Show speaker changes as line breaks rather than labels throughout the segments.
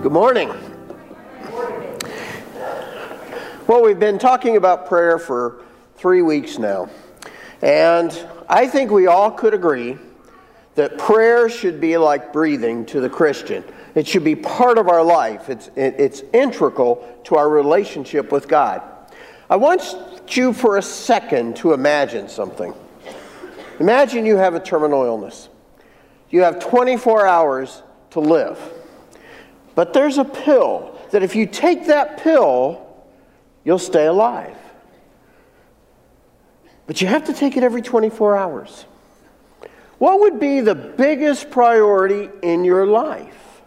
Good morning. Well, we've been talking about prayer for three weeks now. And I think we all could agree that prayer should be like breathing to the Christian. It should be part of our life, it's, it's integral to our relationship with God. I want you for a second to imagine something. Imagine you have a terminal illness. You have 24 hours to live. But there's a pill that if you take that pill, you'll stay alive. But you have to take it every 24 hours. What would be the biggest priority in your life?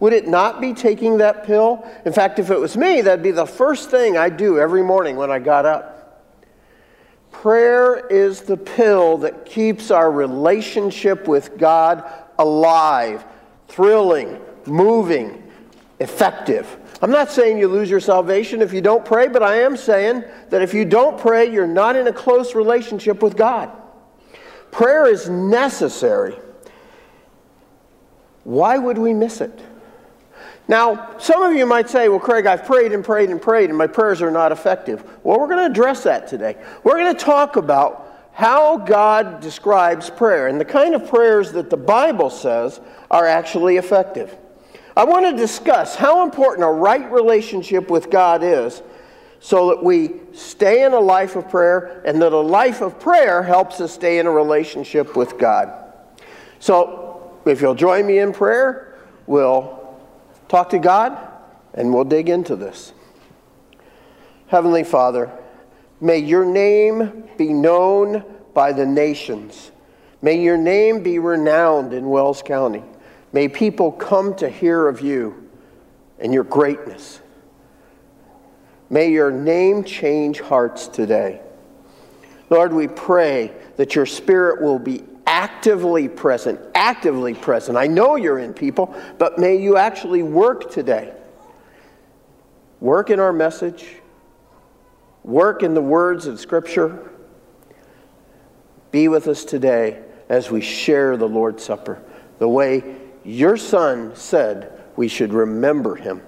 Would it not be taking that pill? In fact, if it was me, that'd be the first thing I'd do every morning when I got up. Prayer is the pill that keeps our relationship with God alive, thrilling, moving, effective. I'm not saying you lose your salvation if you don't pray, but I am saying that if you don't pray, you're not in a close relationship with God. Prayer is necessary. Why would we miss it? Now, some of you might say, well, Craig, I've prayed and prayed and prayed, and my prayers are not effective. Well, we're going to address that today. We're going to talk about how God describes prayer and the kind of prayers that the Bible says are actually effective. I want to discuss how important a right relationship with God is so that we stay in a life of prayer and that a life of prayer helps us stay in a relationship with God. So, if you'll join me in prayer, we'll talk to God, and we'll dig into this. Heavenly Father, may your name be known by the nations. May your name be renowned in Wells County. May people come to hear of you and your greatness. May your name change hearts today. Lord, we pray that your spirit will be actively present, actively present. I know you're in people, but may you actually work today. Work in our message, work in the words of Scripture. Be with us today as we share the Lord's Supper the way your Son said we should remember him.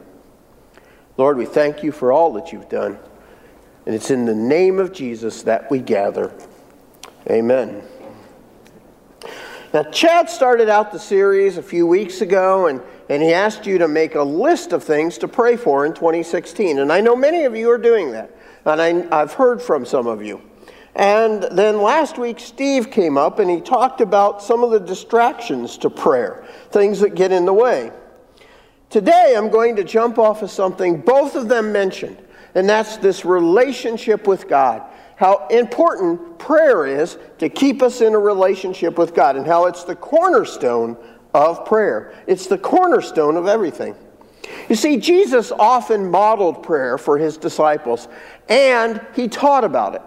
Lord, we thank you for all that you've done. And it's in the name of Jesus that we gather. Amen. Now, Chad started out the series a few weeks ago, and, and he asked you to make a list of things to pray for in 2016. And I know many of you are doing that, and I, I've heard from some of you. And then last week, Steve came up and he talked about some of the distractions to prayer, things that get in the way. Today, I'm going to jump off of something both of them mentioned, and that's this relationship with God how important prayer is to keep us in a relationship with God and how it's the cornerstone of prayer. It's the cornerstone of everything. You see, Jesus often modeled prayer for his disciples and he taught about it.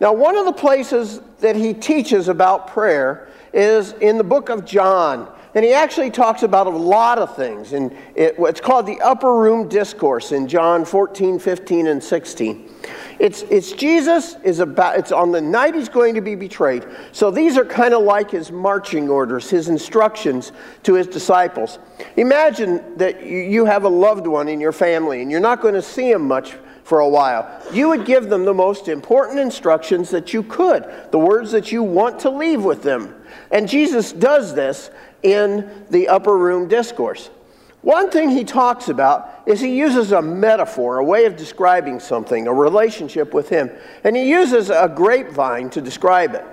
Now, one of the places that he teaches about prayer is in the book of John. And he actually talks about a lot of things. And it, it's called the Upper Room Discourse in John 14, 15, and 16. It's, it's Jesus is about, it's on the night he's going to be betrayed. So these are kind of like his marching orders, his instructions to his disciples. Imagine that you have a loved one in your family and you're not going to see him much for a while. You would give them the most important instructions that you could, the words that you want to leave with them. And Jesus does this in the upper room discourse. One thing he talks about is he uses a metaphor, a way of describing something, a relationship with him. And he uses a grapevine to describe it.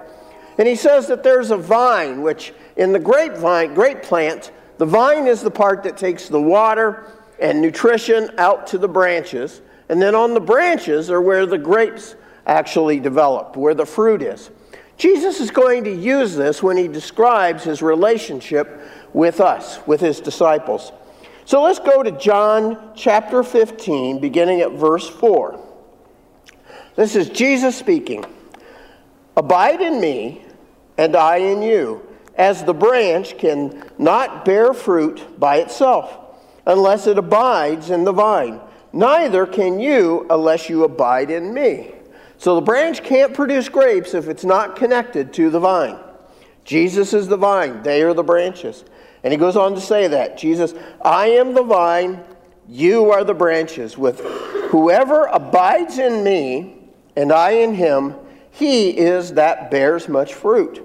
And he says that there's a vine, which in the grapevine, grape plant, the vine is the part that takes the water and nutrition out to the branches. And then on the branches are where the grapes actually develop, where the fruit is. Jesus is going to use this when he describes his relationship with us, with his disciples. So let's go to John chapter 15, beginning at verse 4. This is Jesus speaking Abide in me, and I in you, as the branch can not bear fruit by itself, unless it abides in the vine. Neither can you unless you abide in me. So the branch can't produce grapes if it's not connected to the vine. Jesus is the vine, they are the branches. And he goes on to say that Jesus, I am the vine, you are the branches. With whoever abides in me and I in him, he is that bears much fruit.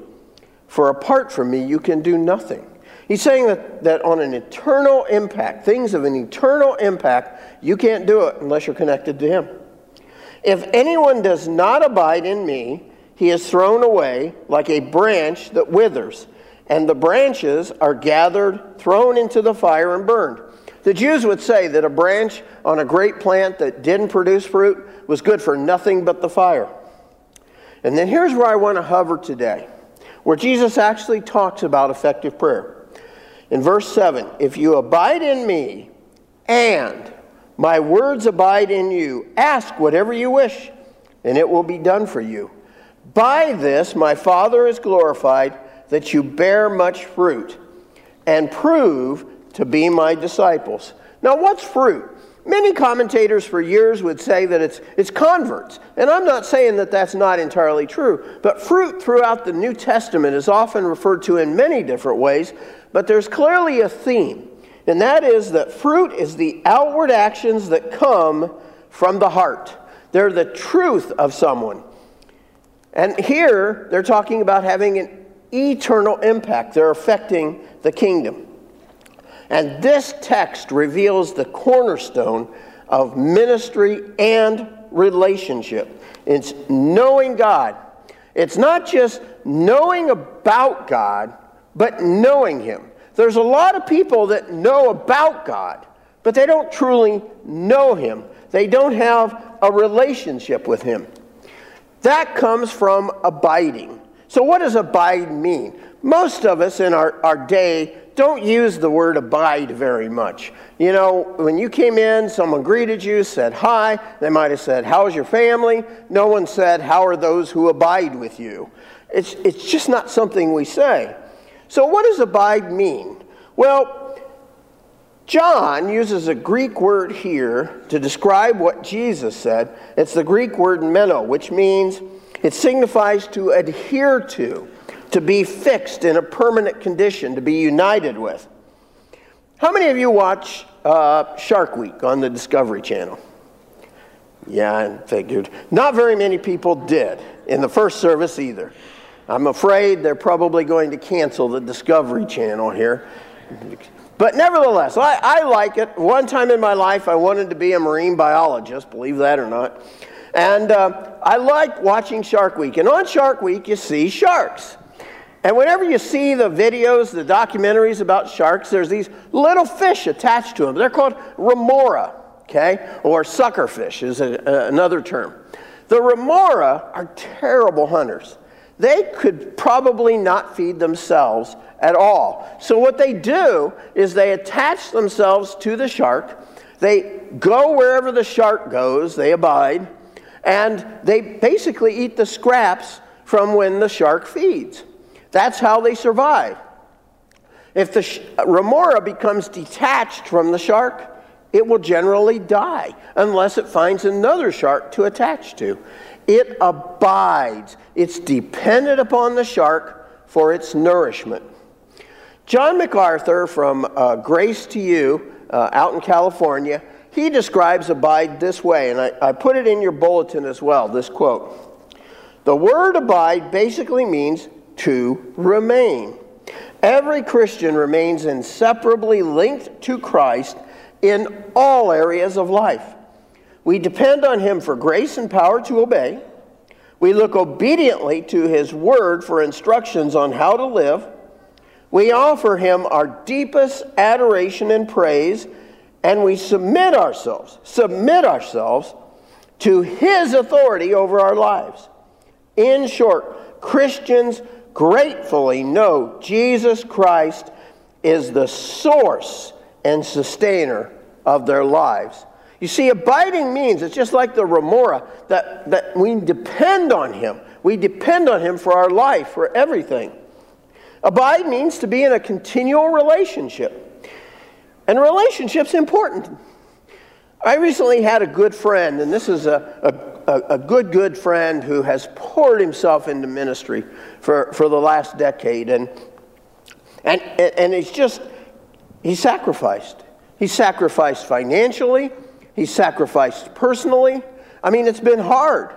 For apart from me, you can do nothing. He's saying that, that on an eternal impact, things of an eternal impact, you can't do it unless you're connected to him. If anyone does not abide in me, he is thrown away like a branch that withers, and the branches are gathered, thrown into the fire, and burned. The Jews would say that a branch on a great plant that didn't produce fruit was good for nothing but the fire. And then here's where I want to hover today, where Jesus actually talks about effective prayer. In verse 7, if you abide in me and my words abide in you, ask whatever you wish, and it will be done for you. By this my Father is glorified, that you bear much fruit and prove to be my disciples. Now, what's fruit? Many commentators for years would say that it's, it's converts. And I'm not saying that that's not entirely true. But fruit throughout the New Testament is often referred to in many different ways. But there's clearly a theme. And that is that fruit is the outward actions that come from the heart. They're the truth of someone. And here, they're talking about having an eternal impact. They're affecting the kingdom. And this text reveals the cornerstone of ministry and relationship. It's knowing God. It's not just knowing about God, but knowing Him. There's a lot of people that know about God, but they don't truly know Him. They don't have a relationship with Him. That comes from abiding. So, what does abide mean? Most of us in our, our day don't use the word abide very much. You know, when you came in, someone greeted you, said hi. They might have said, How's your family? No one said, How are those who abide with you? It's, it's just not something we say. So, what does abide mean? Well, John uses a Greek word here to describe what Jesus said. It's the Greek word meno, which means it signifies to adhere to to be fixed in a permanent condition, to be united with. How many of you watch uh, Shark Week on the Discovery Channel? Yeah, I figured. Not very many people did in the first service either. I'm afraid they're probably going to cancel the Discovery Channel here. But nevertheless, I, I like it. One time in my life, I wanted to be a marine biologist, believe that or not. And uh, I like watching Shark Week. And on Shark Week, you see sharks. And whenever you see the videos, the documentaries about sharks, there's these little fish attached to them. They're called remora, okay? Or suckerfish is a, another term. The remora are terrible hunters. They could probably not feed themselves at all. So what they do is they attach themselves to the shark. They go wherever the shark goes, they abide, and they basically eat the scraps from when the shark feeds. That's how they survive. If the sh- remora becomes detached from the shark, it will generally die unless it finds another shark to attach to. It abides, it's dependent upon the shark for its nourishment. John MacArthur from uh, Grace to You uh, out in California, he describes abide this way, and I, I put it in your bulletin as well this quote. The word abide basically means to remain. Every Christian remains inseparably linked to Christ in all areas of life. We depend on Him for grace and power to obey. We look obediently to His word for instructions on how to live. We offer Him our deepest adoration and praise, and we submit ourselves, submit ourselves to His authority over our lives. In short, Christians gratefully know Jesus Christ is the source and sustainer of their lives. You see, abiding means it's just like the remora that, that we depend on Him. We depend on Him for our life, for everything. Abide means to be in a continual relationship. And relationship's important. I recently had a good friend, and this is a, a a, a, good, good friend who has poured himself into ministry for, for the last decade. And And, and, he's just, he sacrificed. He sacrificed financially, he sacrificed personally. I mean, it's been hard.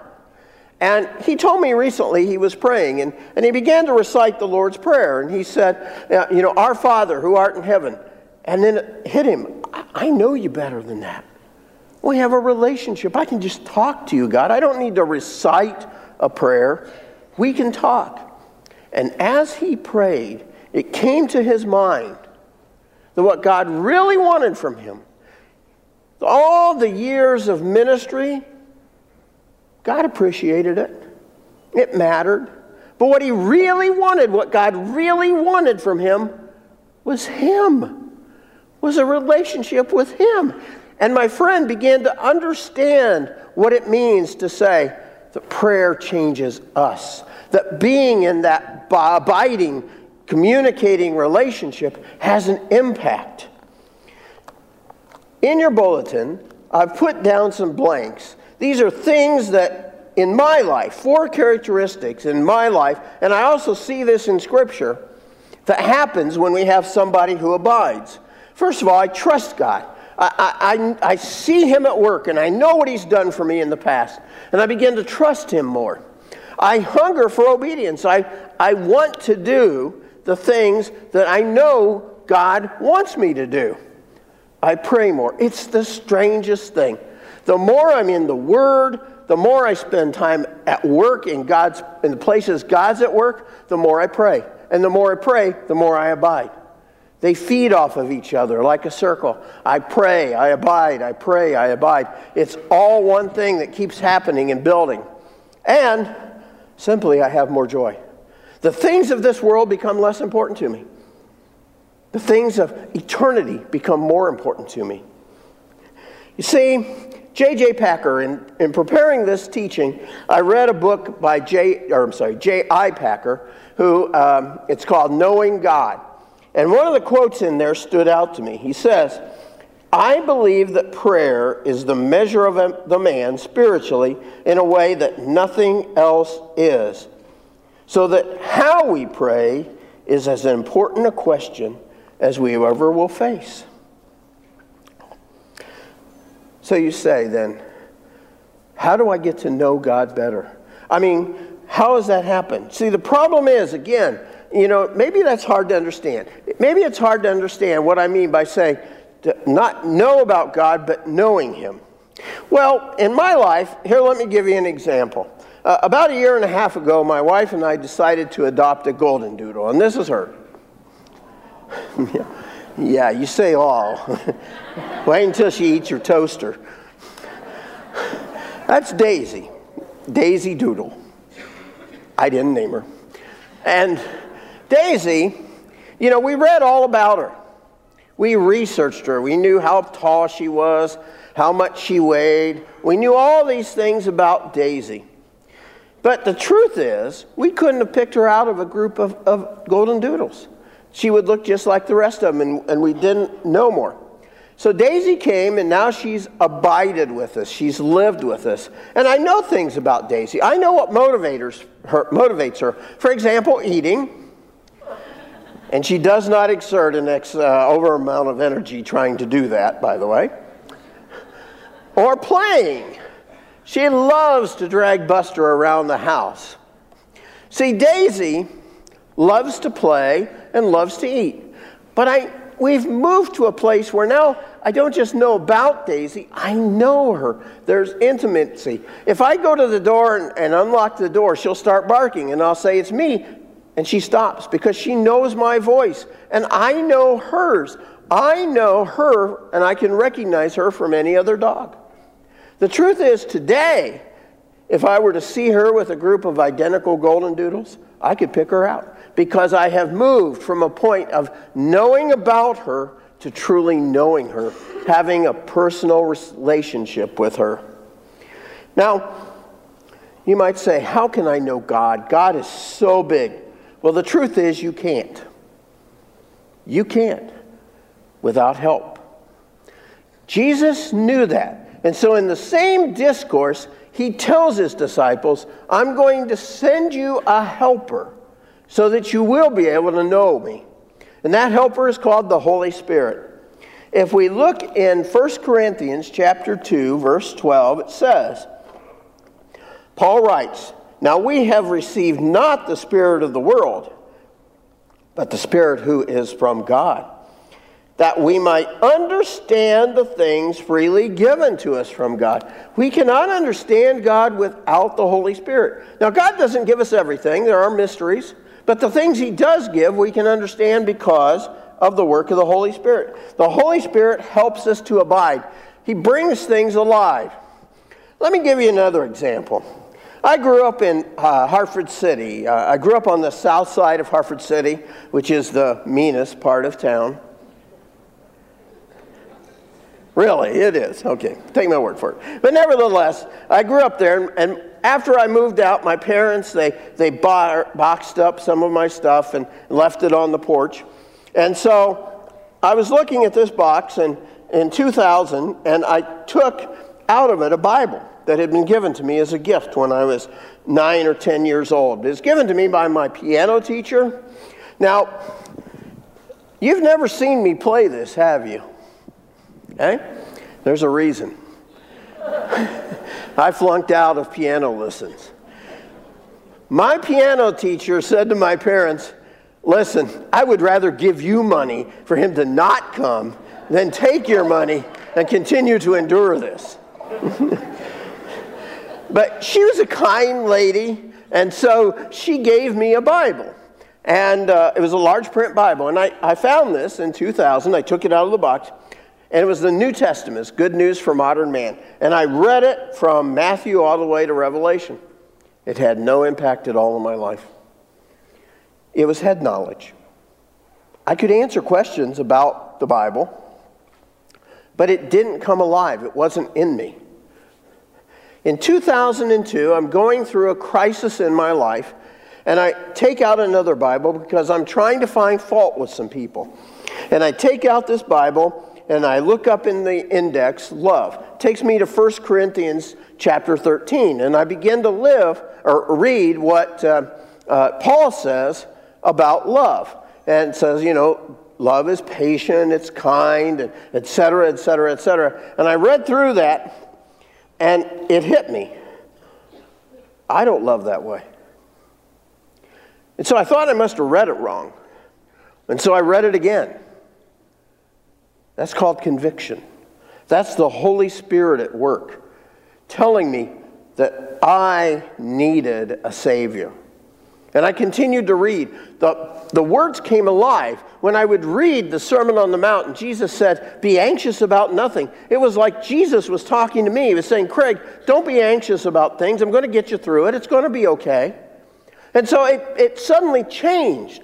And he told me recently he was praying, and, and he began to recite the Lord's Prayer. And he said, You know, Our Father who art in heaven. And then it hit him. I know you better than that. We have a relationship. I can just talk to you, God. I don't need to recite a prayer. We can talk. And as he prayed, it came to his mind that what God really wanted from him, all the years of ministry, God appreciated it. It mattered. But what he really wanted, what God really wanted from him, was him, was a relationship with him. And my friend began to understand what it means to say that prayer changes us, that being in that abiding, communicating relationship has an impact. In your bulletin, I've put down some blanks. These are things that in my life, four characteristics in my life, and I also see this in Scripture, that happens when we have somebody who abides. First of all, I trust God. I, I, I see him at work and I know what he's done for me in the past, and I begin to trust him more. I hunger for obedience. I, I want to do the things that I know God wants me to do. I pray more. It's the strangest thing. The more I'm in the Word, the more I spend time at work in God's in the places God's at work, the more I pray. And the more I pray, the more I abide. They feed off of each other like a circle. I pray, I abide, I pray, I abide. It's all one thing that keeps happening and building. And simply, I have more joy. The things of this world become less important to me. The things of eternity become more important to me. You see, J.J. Packer, in, in preparing this teaching, I read a book by J. Or I'm sorry, J.I. Packer, who um, it's called Knowing God. And one of the quotes in there stood out to me. He says, I believe that prayer is the measure of the man spiritually in a way that nothing else is. So that how we pray is as important a question as we ever will face. So you say then, how do I get to know God better? I mean, how does that happen? See, the problem is, again, you know, maybe that's hard to understand. Maybe it's hard to understand what I mean by saying not know about God, but knowing Him. Well, in my life, here, let me give you an example. Uh, about a year and a half ago, my wife and I decided to adopt a golden doodle, and this is her. yeah, you say all. Wait until she eats your toaster. That's Daisy, Daisy Doodle. I didn't name her. And Daisy, you know, we read all about her. We researched her. We knew how tall she was, how much she weighed. We knew all these things about Daisy. But the truth is, we couldn't have picked her out of a group of, of golden doodles. She would look just like the rest of them, and, and we didn't know more. So Daisy came, and now she's abided with us. She's lived with us. And I know things about Daisy. I know what motivators her, motivates her. For example, eating. And she does not exert an ex, uh, over amount of energy trying to do that, by the way. Or playing. She loves to drag Buster around the house. See, Daisy loves to play and loves to eat. But I, we've moved to a place where now I don't just know about Daisy, I know her. There's intimacy. If I go to the door and, and unlock the door, she'll start barking, and I'll say, It's me. And she stops because she knows my voice and I know hers. I know her and I can recognize her from any other dog. The truth is, today, if I were to see her with a group of identical golden doodles, I could pick her out because I have moved from a point of knowing about her to truly knowing her, having a personal relationship with her. Now, you might say, How can I know God? God is so big. Well, the truth is, you can't. You can't without help. Jesus knew that. And so, in the same discourse, he tells his disciples, I'm going to send you a helper so that you will be able to know me. And that helper is called the Holy Spirit. If we look in 1 Corinthians chapter 2 verse 12 it says Paul writes, "Now we have received not the spirit of the world, but the spirit who is from God." that we might understand the things freely given to us from God. We cannot understand God without the Holy Spirit. Now, God doesn't give us everything, there are mysteries, but the things He does give, we can understand because of the work of the Holy Spirit. The Holy Spirit helps us to abide, He brings things alive. Let me give you another example. I grew up in uh, Hartford City. Uh, I grew up on the south side of Hartford City, which is the meanest part of town. Really, it is. Okay, take my word for it. But nevertheless, I grew up there, and after I moved out, my parents they they boxed up some of my stuff and left it on the porch, and so I was looking at this box and in 2000, and I took out of it a Bible that had been given to me as a gift when I was nine or ten years old. It was given to me by my piano teacher. Now, you've never seen me play this, have you? Okay? There's a reason. I flunked out of piano lessons. My piano teacher said to my parents, Listen, I would rather give you money for him to not come than take your money and continue to endure this. but she was a kind lady, and so she gave me a Bible. And uh, it was a large print Bible. And I, I found this in 2000. I took it out of the box. And it was the New Testament, good news for modern man. And I read it from Matthew all the way to Revelation. It had no impact at all in my life. It was head knowledge. I could answer questions about the Bible, but it didn't come alive. It wasn't in me. In 2002, I'm going through a crisis in my life, and I take out another Bible because I'm trying to find fault with some people. And I take out this Bible, and I look up in the index love. It takes me to 1 Corinthians chapter 13, and I begin to live or read what uh, uh, Paul says about love. And says, you know, love is patient, it's kind, et cetera, et cetera, et cetera. And I read through that, and it hit me. I don't love that way. And so I thought I must have read it wrong. And so I read it again. That's called conviction. That's the Holy Spirit at work telling me that I needed a Savior. And I continued to read. The, the words came alive. When I would read the Sermon on the Mount, and Jesus said, Be anxious about nothing. It was like Jesus was talking to me. He was saying, Craig, don't be anxious about things. I'm going to get you through it. It's going to be okay. And so it, it suddenly changed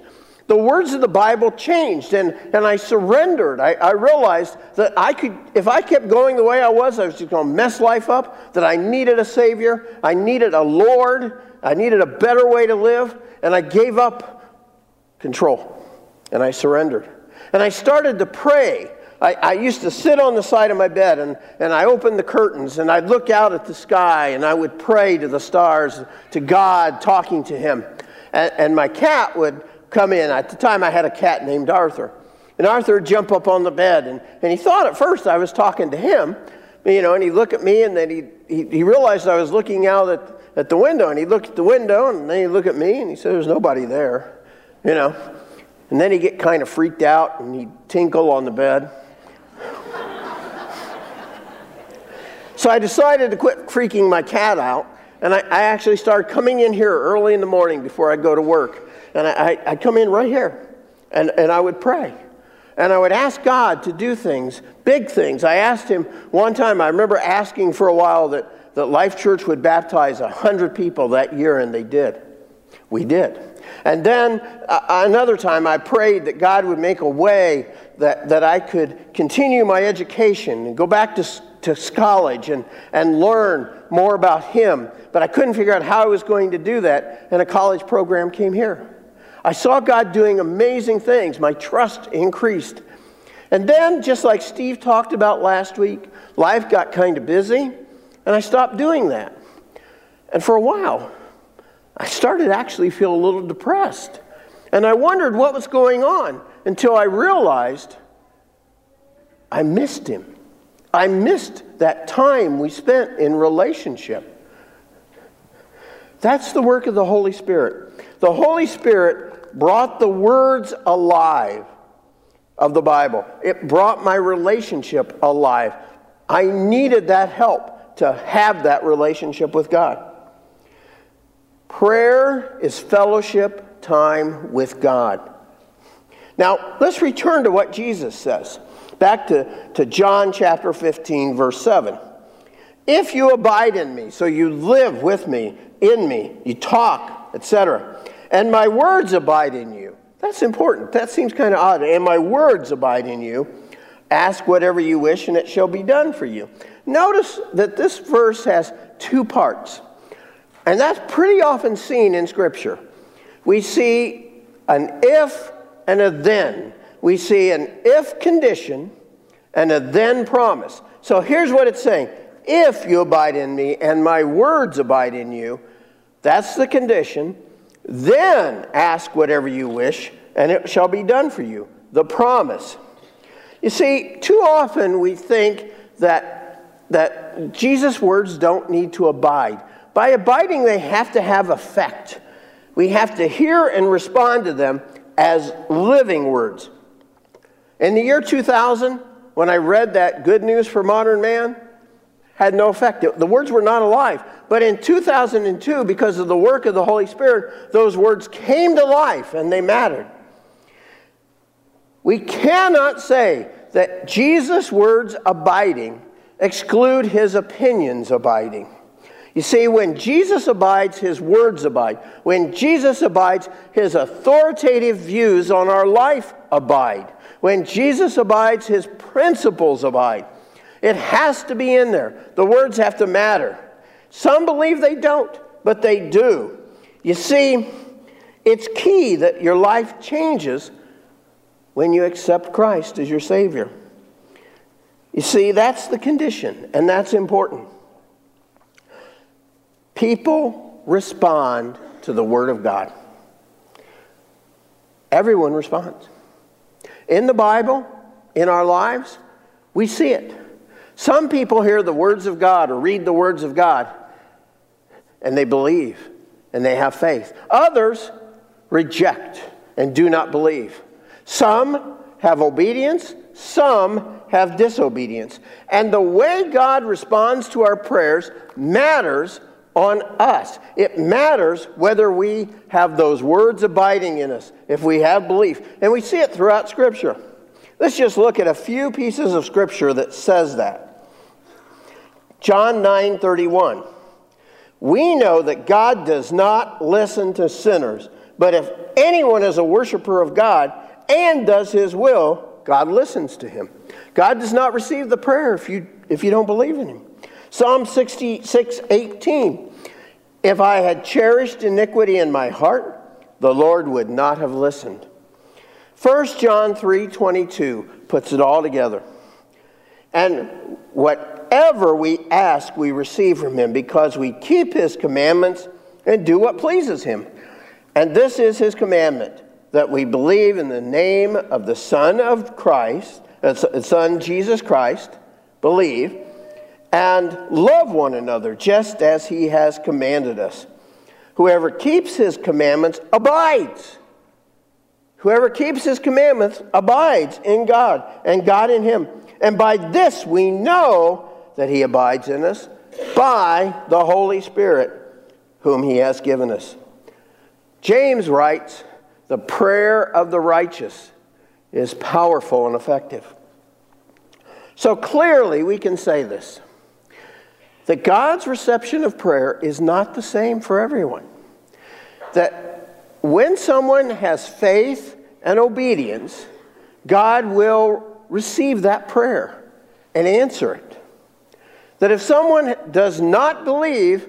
the words of the Bible changed and, and I surrendered. I, I realized that I could, if I kept going the way I was, I was just going to mess life up, that I needed a Savior, I needed a Lord, I needed a better way to live, and I gave up control and I surrendered. And I started to pray. I, I, used to sit on the side of my bed and, and I opened the curtains and I'd look out at the sky and I would pray to the stars, to God, talking to Him. And, and my cat would come in. At the time, I had a cat named Arthur. And Arthur would jump up on the bed, and, and he thought at first I was talking to him, you know, and he'd look at me, and then he, he, he realized I was looking out at, at the window, and he'd look at the window, and then he'd look at me, and he said, There's nobody there, you know. And then he'd get kind of freaked out, and he'd tinkle on the bed. so I decided to quit freaking my cat out, and I, I actually started coming in here early in the morning before I go to work and I, I'd come in right here and, and I would pray. And I would ask God to do things, big things. I asked Him one time, I remember asking for a while that, that Life Church would baptize 100 people that year, and they did. We did. And then uh, another time, I prayed that God would make a way that, that I could continue my education and go back to, to college and, and learn more about Him. But I couldn't figure out how I was going to do that, and a college program came here. I saw God doing amazing things. My trust increased. And then, just like Steve talked about last week, life got kind of busy, and I stopped doing that. And for a while, I started actually feel a little depressed. And I wondered what was going on. until I realized I missed him. I missed that time we spent in relationship. That's the work of the Holy Spirit. The Holy Spirit brought the words alive of the Bible, it brought my relationship alive. I needed that help to have that relationship with God. Prayer is fellowship time with God. Now, let's return to what Jesus says. Back to, to John chapter 15, verse 7. If you abide in me, so you live with me, in me, you talk, etc., and my words abide in you. That's important. That seems kind of odd. And my words abide in you. Ask whatever you wish, and it shall be done for you. Notice that this verse has two parts, and that's pretty often seen in Scripture. We see an if and a then. We see an if condition and a then promise. So here's what it's saying If you abide in me and my words abide in you, that's the condition. Then ask whatever you wish, and it shall be done for you. The promise. You see, too often we think that, that Jesus' words don't need to abide. By abiding, they have to have effect. We have to hear and respond to them as living words. In the year 2000, when I read that good news for modern man, had no effect. The words were not alive. But in 2002, because of the work of the Holy Spirit, those words came to life and they mattered. We cannot say that Jesus' words abiding exclude his opinions abiding. You see, when Jesus abides, his words abide. When Jesus abides, his authoritative views on our life abide. When Jesus abides, his principles abide. It has to be in there. The words have to matter. Some believe they don't, but they do. You see, it's key that your life changes when you accept Christ as your Savior. You see, that's the condition, and that's important. People respond to the Word of God. Everyone responds. In the Bible, in our lives, we see it. Some people hear the words of God or read the words of God and they believe and they have faith. Others reject and do not believe. Some have obedience, some have disobedience. And the way God responds to our prayers matters on us. It matters whether we have those words abiding in us, if we have belief. And we see it throughout Scripture. Let's just look at a few pieces of Scripture that says that. John 9 31. We know that God does not listen to sinners, but if anyone is a worshiper of God and does his will, God listens to him. God does not receive the prayer if you, if you don't believe in him. Psalm 66 18. If I had cherished iniquity in my heart, the Lord would not have listened. 1 John 3 22 puts it all together. And whatever we ask, we receive from him because we keep his commandments and do what pleases him. And this is his commandment that we believe in the name of the Son of Christ, Son Jesus Christ, believe and love one another just as he has commanded us. Whoever keeps his commandments abides. Whoever keeps his commandments abides in God and God in him. And by this we know that he abides in us by the Holy Spirit whom he has given us. James writes, The prayer of the righteous is powerful and effective. So clearly we can say this that God's reception of prayer is not the same for everyone. That when someone has faith and obedience, God will receive that prayer and answer it. That if someone does not believe,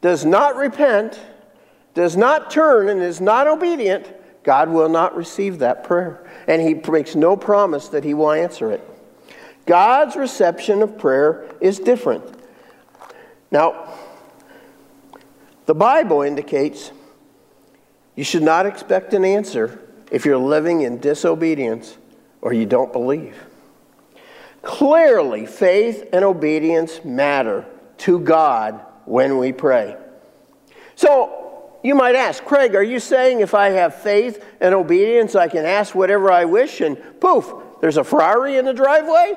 does not repent, does not turn, and is not obedient, God will not receive that prayer. And He makes no promise that He will answer it. God's reception of prayer is different. Now, the Bible indicates you should not expect an answer if you're living in disobedience or you don't believe. Clearly, faith and obedience matter to God when we pray. So, you might ask, Craig, are you saying if I have faith and obedience, I can ask whatever I wish and poof, there's a Ferrari in the driveway?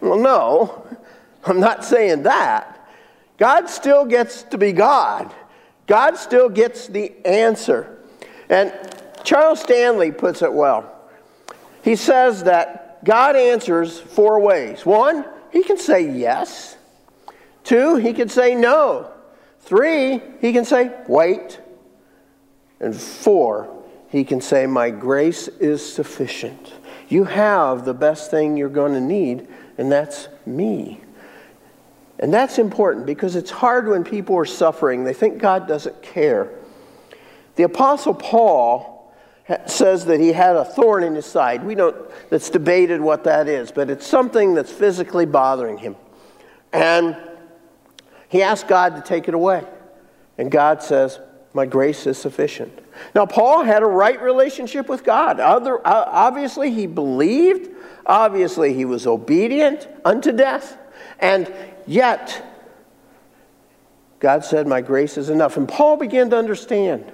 Well, no, I'm not saying that. God still gets to be God, God still gets the answer. And Charles Stanley puts it well. He says that God answers four ways. One, he can say yes. Two, he can say no. Three, he can say wait. And four, he can say, My grace is sufficient. You have the best thing you're going to need, and that's me. And that's important because it's hard when people are suffering. They think God doesn't care. The Apostle Paul says that he had a thorn in his side. We don't, that's debated what that is, but it's something that's physically bothering him. And he asked God to take it away. And God says, My grace is sufficient. Now, Paul had a right relationship with God. Other, obviously, he believed. Obviously, he was obedient unto death. And yet, God said, My grace is enough. And Paul began to understand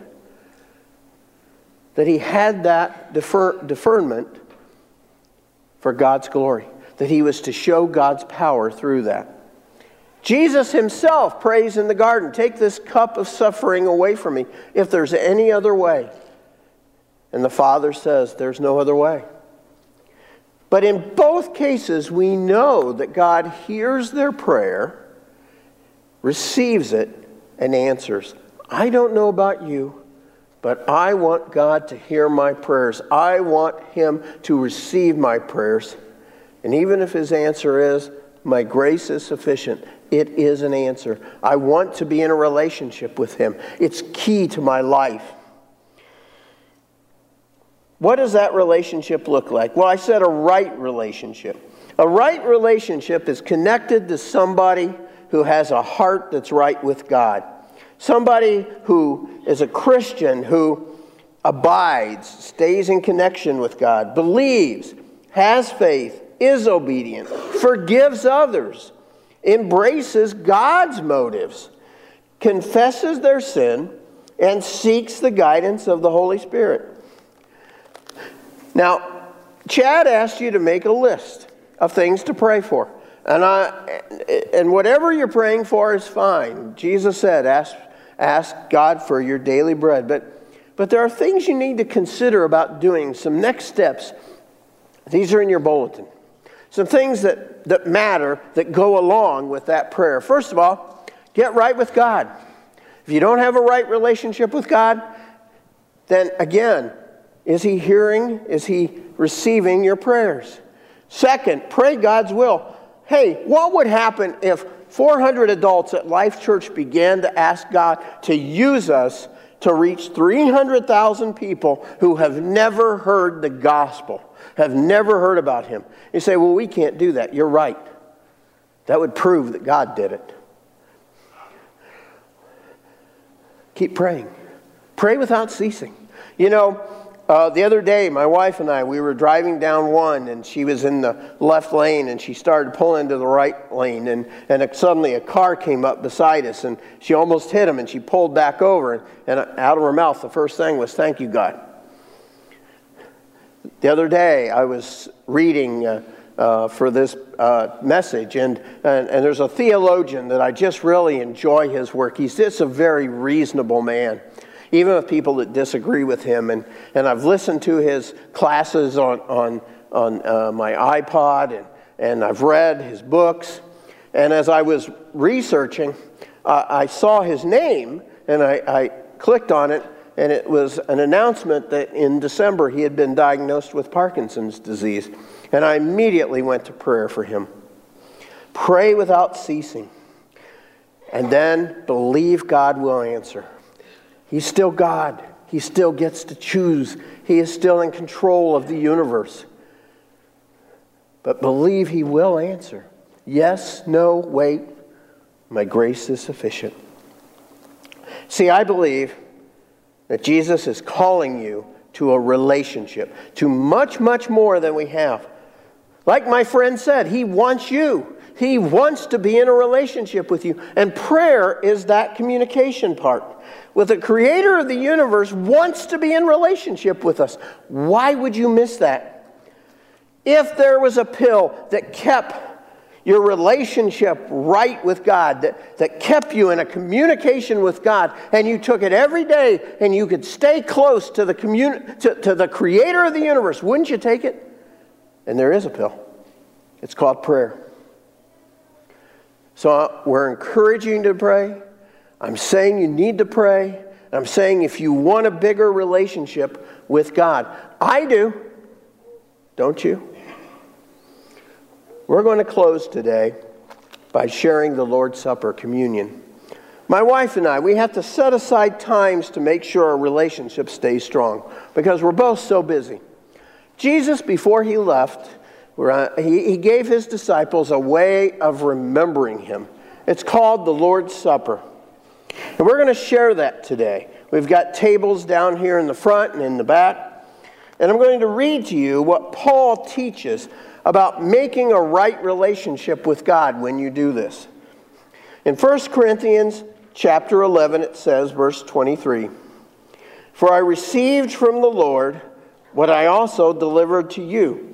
that he had that defer, deferment for God's glory, that he was to show God's power through that. Jesus himself prays in the garden Take this cup of suffering away from me if there's any other way. And the Father says, There's no other way. But in both cases, we know that God hears their prayer, receives it, and answers. I don't know about you. But I want God to hear my prayers. I want Him to receive my prayers. And even if His answer is, My grace is sufficient, it is an answer. I want to be in a relationship with Him. It's key to my life. What does that relationship look like? Well, I said a right relationship. A right relationship is connected to somebody who has a heart that's right with God. Somebody who is a Christian who abides, stays in connection with God, believes, has faith, is obedient, forgives others, embraces God's motives, confesses their sin, and seeks the guidance of the Holy Spirit. Now, Chad asked you to make a list of things to pray for. And, I, and whatever you're praying for is fine. Jesus said, ask, ask God for your daily bread. But, but there are things you need to consider about doing, some next steps. These are in your bulletin. Some things that, that matter that go along with that prayer. First of all, get right with God. If you don't have a right relationship with God, then again, is He hearing? Is He receiving your prayers? Second, pray God's will hey, what would happen if 400 adults at Life Church began to ask God to use us to reach 300,000 people who have never heard the gospel, have never heard about Him? You say, well, we can't do that. You're right. That would prove that God did it. Keep praying. Pray without ceasing. You know, uh, the other day, my wife and I, we were driving down one, and she was in the left lane, and she started pulling into the right lane, and, and suddenly a car came up beside us, and she almost hit him, and she pulled back over, and, and out of her mouth, the first thing was, Thank you, God. The other day, I was reading uh, uh, for this uh, message, and, and, and there's a theologian that I just really enjoy his work. He's just a very reasonable man even with people that disagree with him. And, and I've listened to his classes on, on, on uh, my iPod, and, and I've read his books. And as I was researching, uh, I saw his name, and I, I clicked on it, and it was an announcement that in December he had been diagnosed with Parkinson's disease. And I immediately went to prayer for him. Pray without ceasing, and then believe God will answer. He's still God. He still gets to choose. He is still in control of the universe. But believe He will answer. Yes, no, wait. My grace is sufficient. See, I believe that Jesus is calling you to a relationship, to much, much more than we have. Like my friend said, he wants you. He wants to be in a relationship with you. And prayer is that communication part. With the creator of the universe wants to be in relationship with us. Why would you miss that? If there was a pill that kept your relationship right with God, that, that kept you in a communication with God, and you took it every day and you could stay close to the, communi- to, to the creator of the universe, wouldn't you take it? And there is a pill. It's called prayer. So we're encouraging you to pray. I'm saying you need to pray. I'm saying if you want a bigger relationship with God, I do. Don't you? We're going to close today by sharing the Lord's Supper, communion. My wife and I, we have to set aside times to make sure our relationship stays strong because we're both so busy. Jesus, before he left, he gave his disciples a way of remembering him. It's called the Lord's Supper. And we're going to share that today. We've got tables down here in the front and in the back. And I'm going to read to you what Paul teaches about making a right relationship with God when you do this. In 1 Corinthians chapter 11 it says verse 23, "For I received from the Lord what I also delivered to you,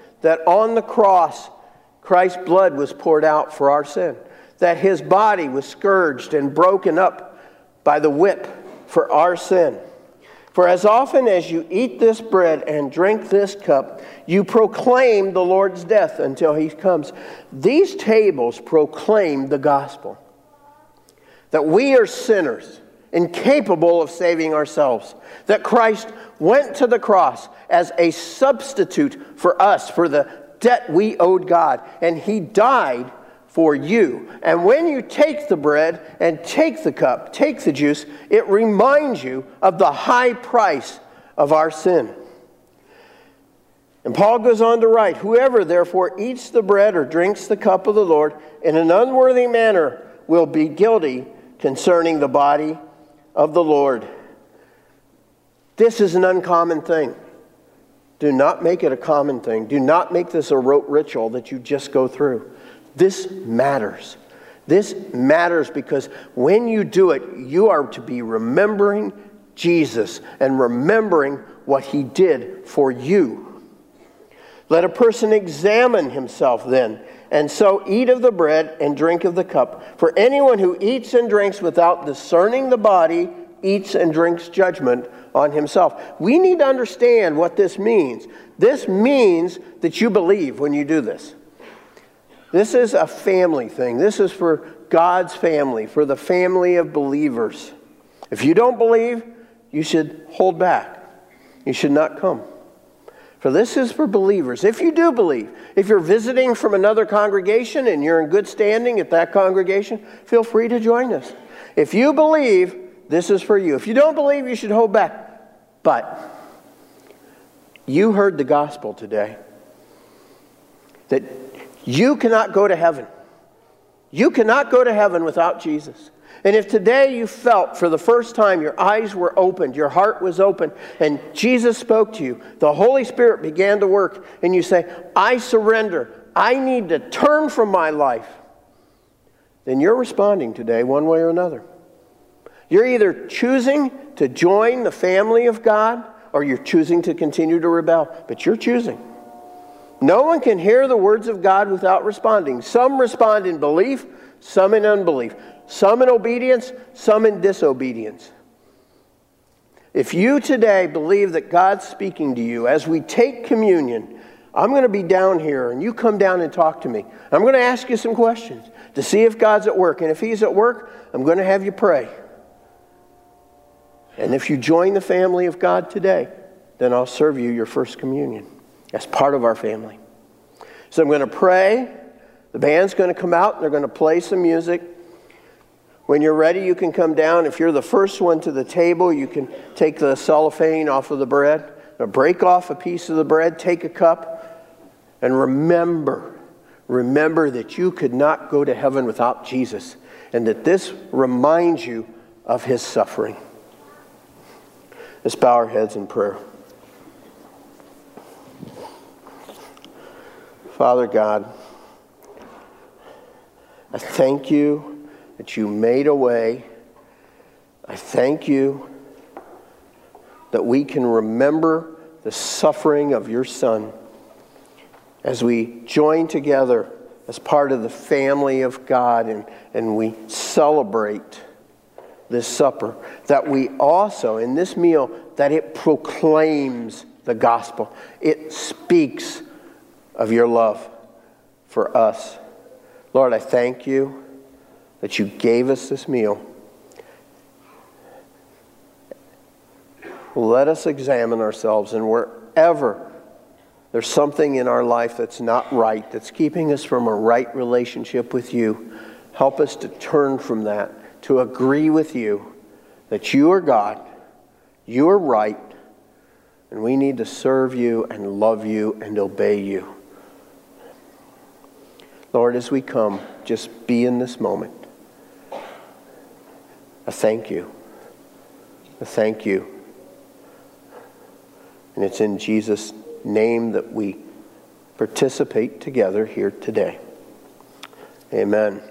that on the cross, Christ's blood was poured out for our sin, that his body was scourged and broken up by the whip for our sin. For as often as you eat this bread and drink this cup, you proclaim the Lord's death until he comes. These tables proclaim the gospel that we are sinners, incapable of saving ourselves, that Christ went to the cross as a substitute for us, for the debt we owed God, and he died for you. And when you take the bread and take the cup, take the juice, it reminds you of the high price of our sin. And Paul goes on to write Whoever therefore eats the bread or drinks the cup of the Lord in an unworthy manner will be guilty concerning the body of the Lord. This is an uncommon thing. Do not make it a common thing. Do not make this a rote ritual that you just go through. This matters. This matters because when you do it, you are to be remembering Jesus and remembering what he did for you. Let a person examine himself then, and so eat of the bread and drink of the cup. For anyone who eats and drinks without discerning the body eats and drinks judgment on himself. We need to understand what this means. This means that you believe when you do this. This is a family thing. This is for God's family, for the family of believers. If you don't believe, you should hold back. You should not come. For this is for believers. If you do believe, if you're visiting from another congregation and you're in good standing at that congregation, feel free to join us. If you believe, this is for you. If you don't believe, you should hold back. But you heard the gospel today that you cannot go to heaven. You cannot go to heaven without Jesus. And if today you felt for the first time your eyes were opened, your heart was open, and Jesus spoke to you, the Holy Spirit began to work, and you say, I surrender, I need to turn from my life, then you're responding today one way or another. You're either choosing to join the family of God or you're choosing to continue to rebel, but you're choosing. No one can hear the words of God without responding. Some respond in belief, some in unbelief, some in obedience, some in disobedience. If you today believe that God's speaking to you as we take communion, I'm going to be down here and you come down and talk to me. I'm going to ask you some questions to see if God's at work. And if He's at work, I'm going to have you pray. And if you join the family of God today, then I'll serve you your first communion as part of our family. So I'm going to pray. The band's going to come out and they're going to play some music. When you're ready, you can come down. If you're the first one to the table, you can take the cellophane off of the bread, break off a piece of the bread, take a cup, and remember, remember that you could not go to heaven without Jesus, and that this reminds you of his suffering. Let's bow our heads in prayer. Father God, I thank you that you made a way. I thank you that we can remember the suffering of your Son as we join together as part of the family of God and, and we celebrate this supper. That we also, in this meal, that it proclaims the gospel. It speaks of your love for us. Lord, I thank you that you gave us this meal. Let us examine ourselves, and wherever there's something in our life that's not right, that's keeping us from a right relationship with you, help us to turn from that, to agree with you that you are God, you are right, and we need to serve you and love you and obey you. Lord, as we come, just be in this moment. I thank you. I thank you. And it's in Jesus' name that we participate together here today. Amen.